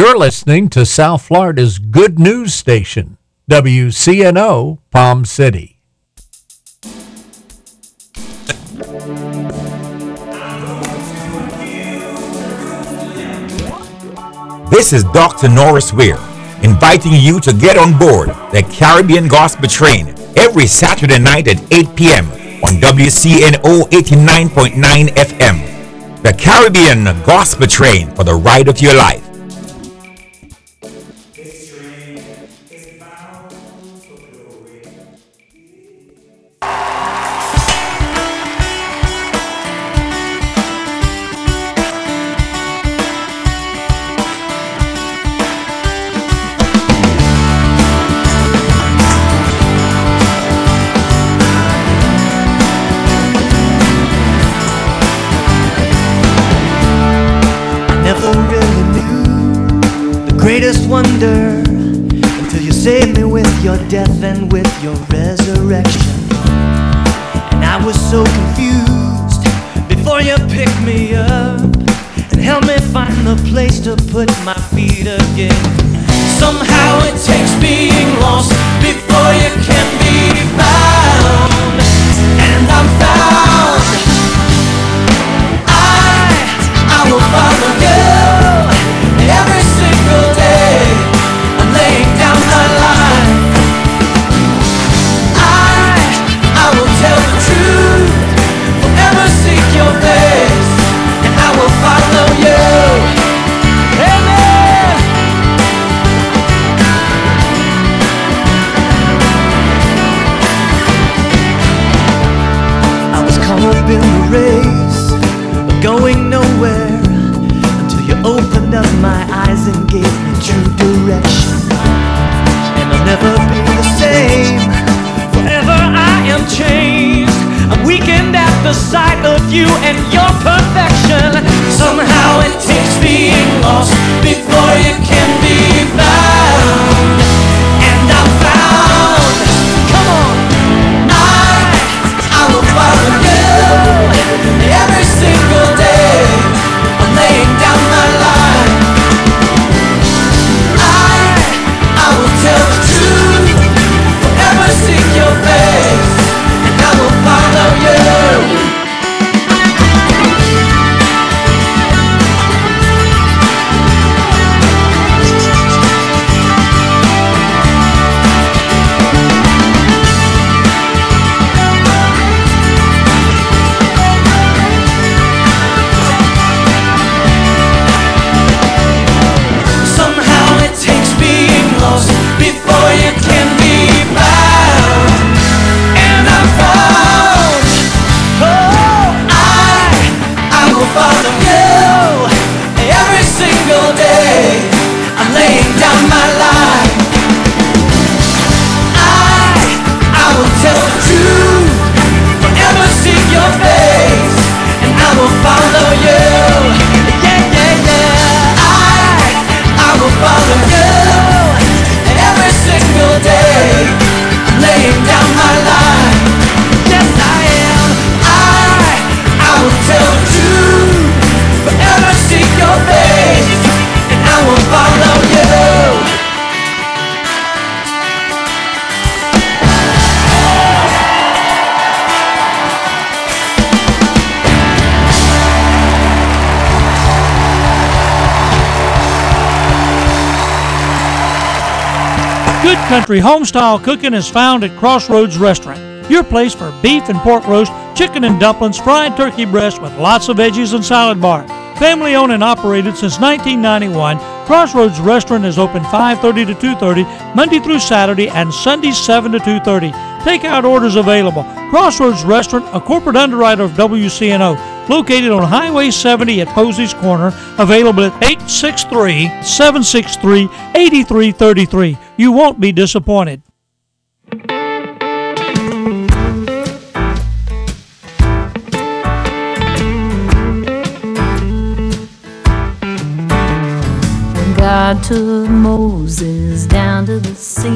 You're listening to South Florida's good news station, WCNO Palm City. This is Dr. Norris Weir, inviting you to get on board the Caribbean Gospel Train every Saturday night at 8 p.m. on WCNO 89.9 FM. The Caribbean Gospel Train for the ride of your life. wonder until you save me with your death and with your resurrection. And I was so confused before you picked me up and helped me find the place to put my feet again. Somehow it takes being lost before you can be found. And I'm found. I, I will follow you. Country homestyle cooking is found at Crossroads Restaurant, your place for beef and pork roast, chicken and dumplings, fried turkey breast with lots of veggies and salad bar. Family owned and operated since 1991, Crossroads Restaurant is open 5:30 to 2:30 Monday through Saturday and Sundays 7 to 2:30. Takeout orders available. Crossroads Restaurant, a corporate underwriter of WCNO, located on Highway 70 at Posey's Corner, available at 863-763-8333. You won't be disappointed. God took Moses down to the sea.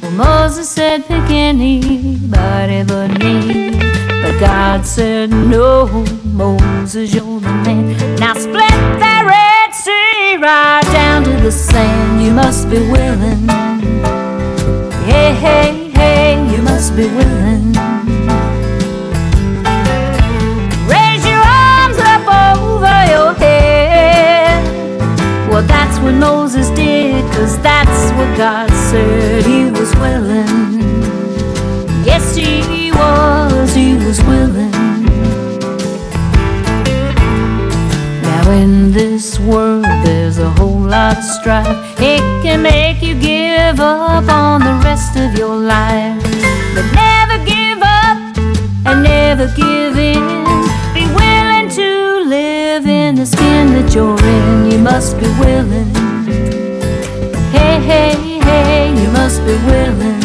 Well, Moses said, Pick anybody but me. But God said, No, Moses, you're the man. Now split that Red Sea right down to the sand, you must be willing. Hey, hey, hey, you must be willing. Raise your arms up over your head. Well, that's what Moses did, cause that's what God said he was willing. Yes, he was, he was willing. Now, in this world, there's a whole lot of strife. It can make you give up on the rest of your life. But never give up and never give in. Be willing to live in the skin that you're in. You must be willing. Hey, hey, hey, you must be willing.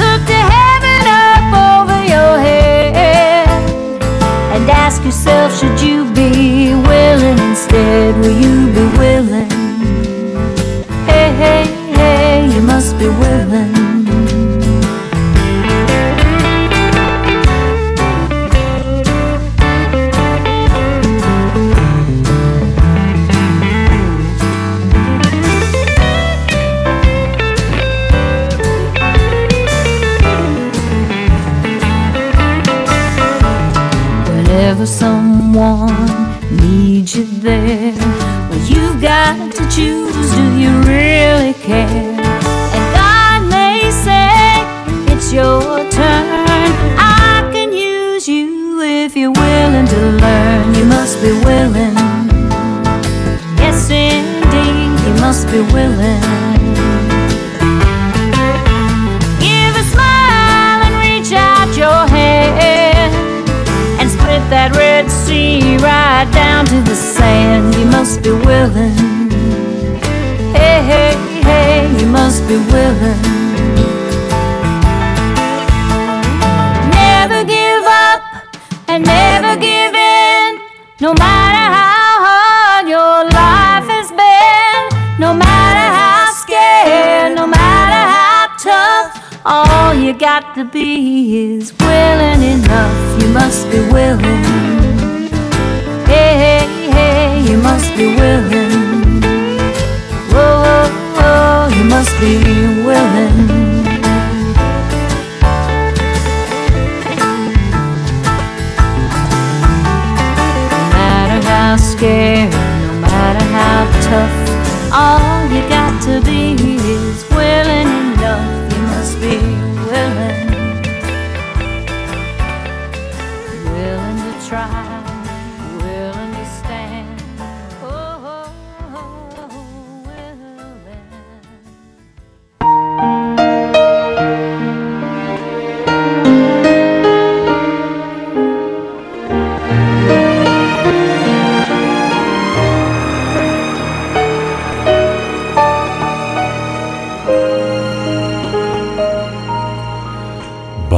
Look to heaven up over your head and ask yourself, should you be willing instead? Will you be willing? Hey, hey, you must be willing. Whenever someone needs you there, well, you've got to choose care? And God may say, It's your turn. I can use you if you're willing to learn. You must be willing. Yes, indeed, you must be willing. Give a smile and reach out your hand and split that Red Sea right down to the sand. You must be willing. Hey, hey, be willing. Never give up and never give in, no matter how hard your life has been, no matter how scared, no matter how tough. All you got to be is willing enough.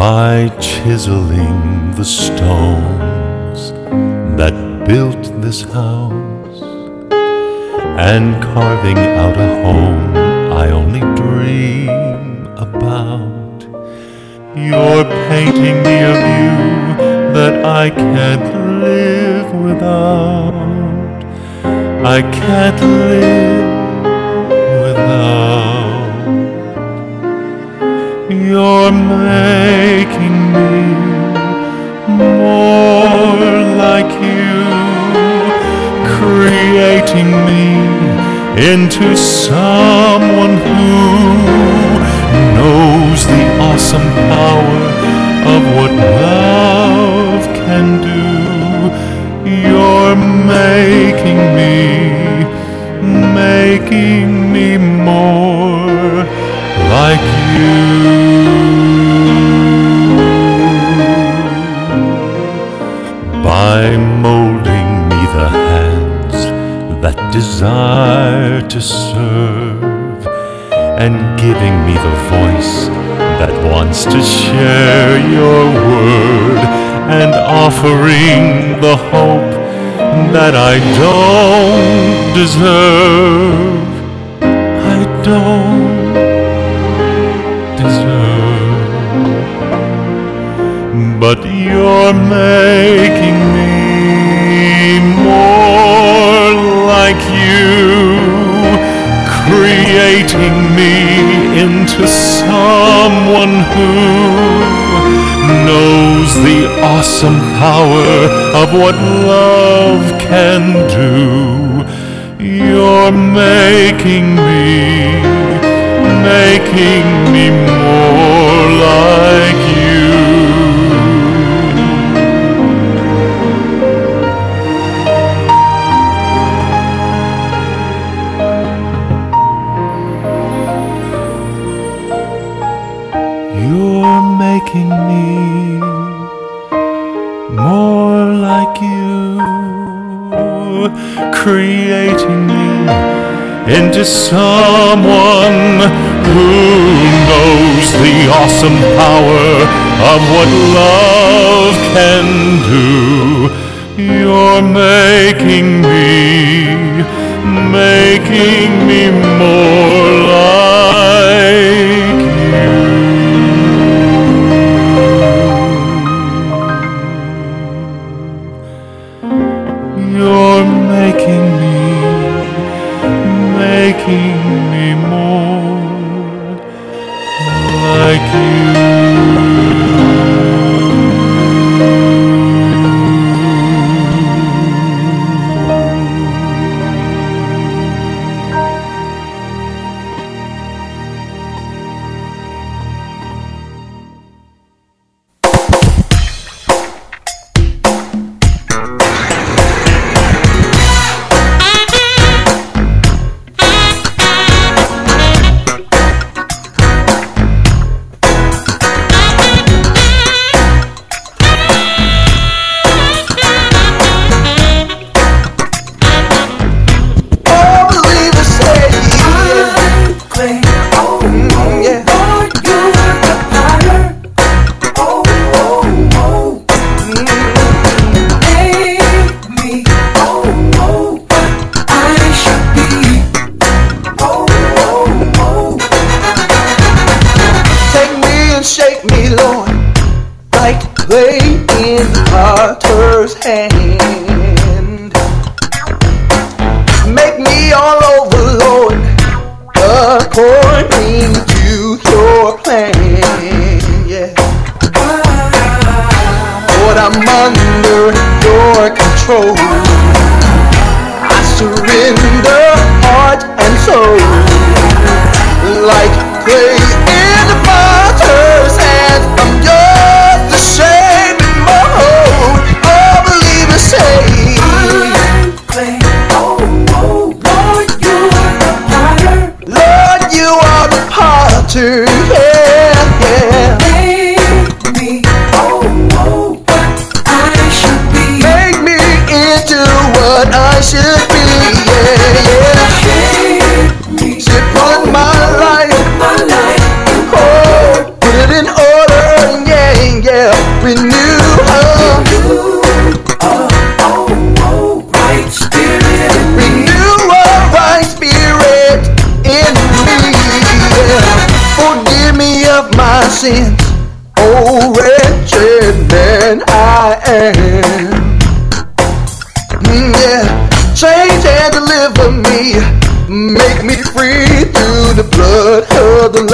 By chiseling the stones that built this house and carving out a home I only dream about. You're painting me a view that I can't live without. I can't live without. You're making me more like you, creating me into someone who knows the awesome power of what love can do. You're making me, making giving me the voice that wants to share your word and offering the hope that I don't deserve. I don't deserve. But you're making me more creating me into someone who knows the awesome power of what love can do. You're making me, making me more like someone who knows the awesome power of what love can do. You're making me, making me more like. to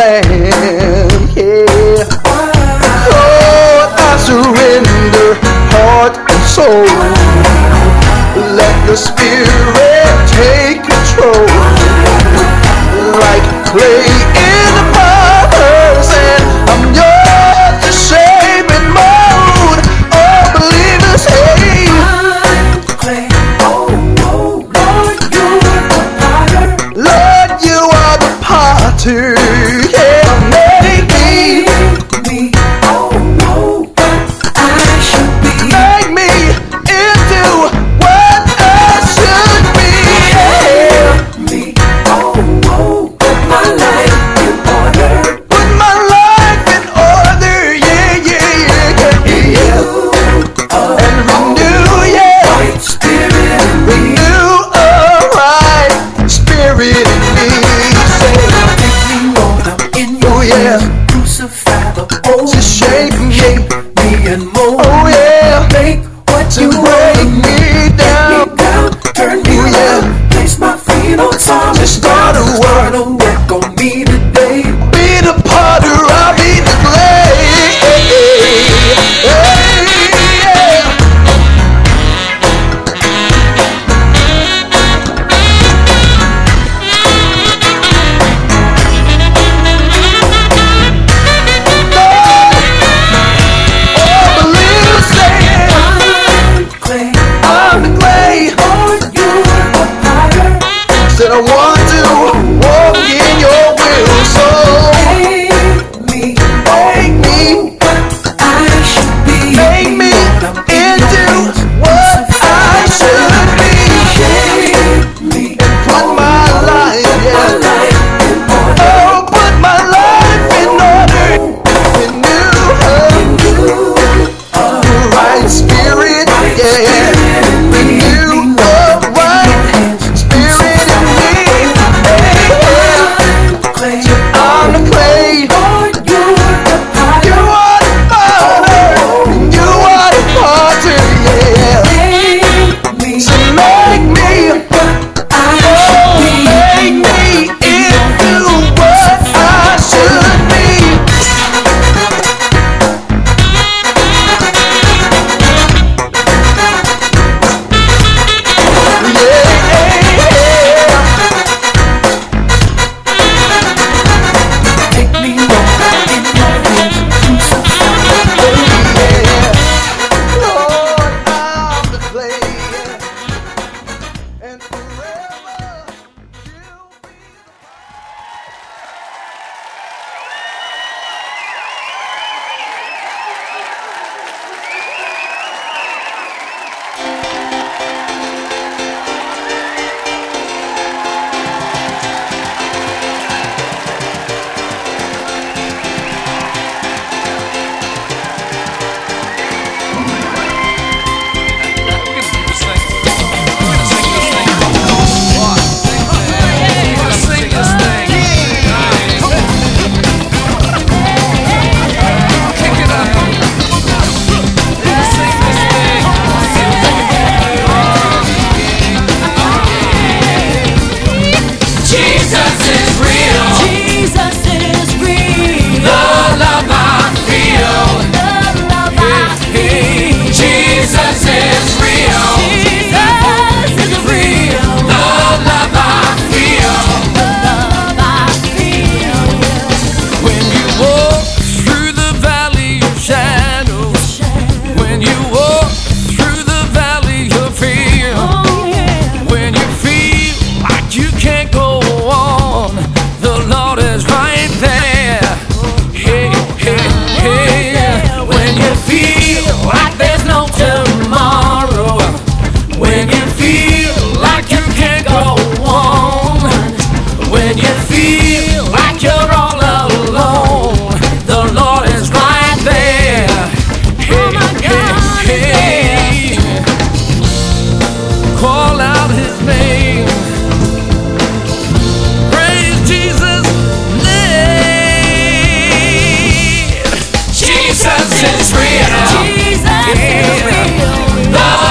Yeah. Lord, I surrender heart and soul. Let the Spirit take control, like clay Make what you want. Bye.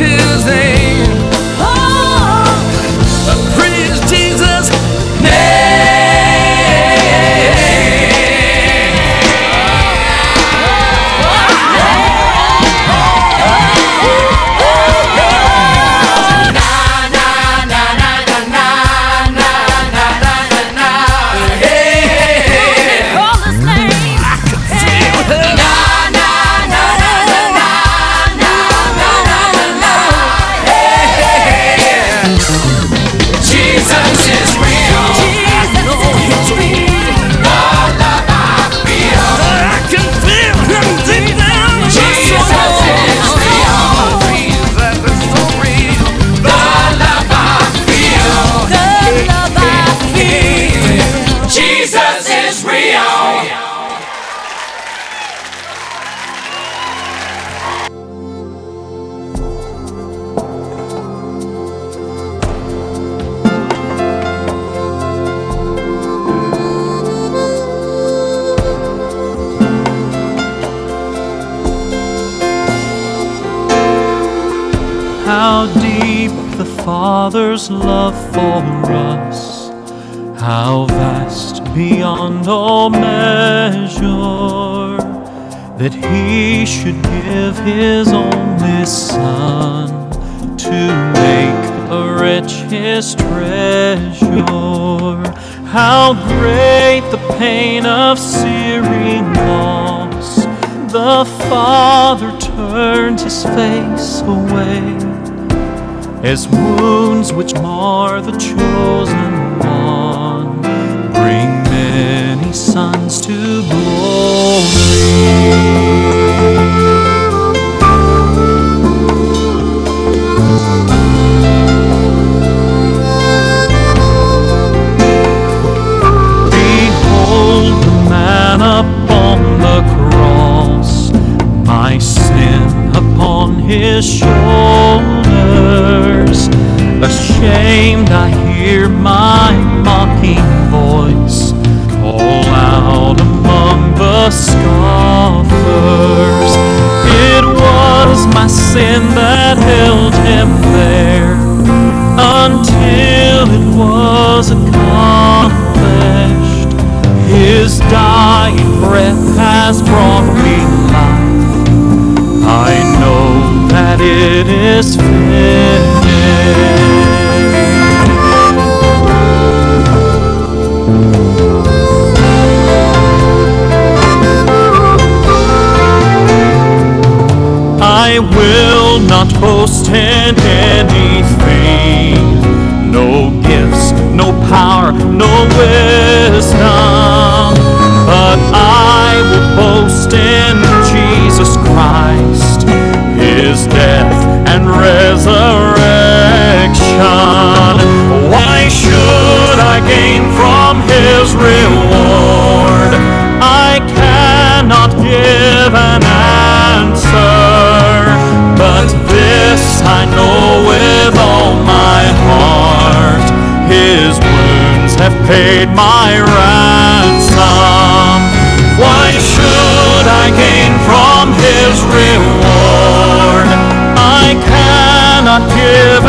his name. Father's love for us, how vast beyond all measure, that He should give His only Son to make a rich His treasure. How great the pain of searing loss! The Father turned His face away as wounds which mar the chosen one. Bring many sons that held him there until it was accomplished. His dying breath has brought me life. I know that it is finished. I will in anything, no gifts, no power, no wisdom, but I will boast in Jesus Christ, His death and resurrection. Why should I gain from have paid my ransom. Why should I gain from His reward? I cannot give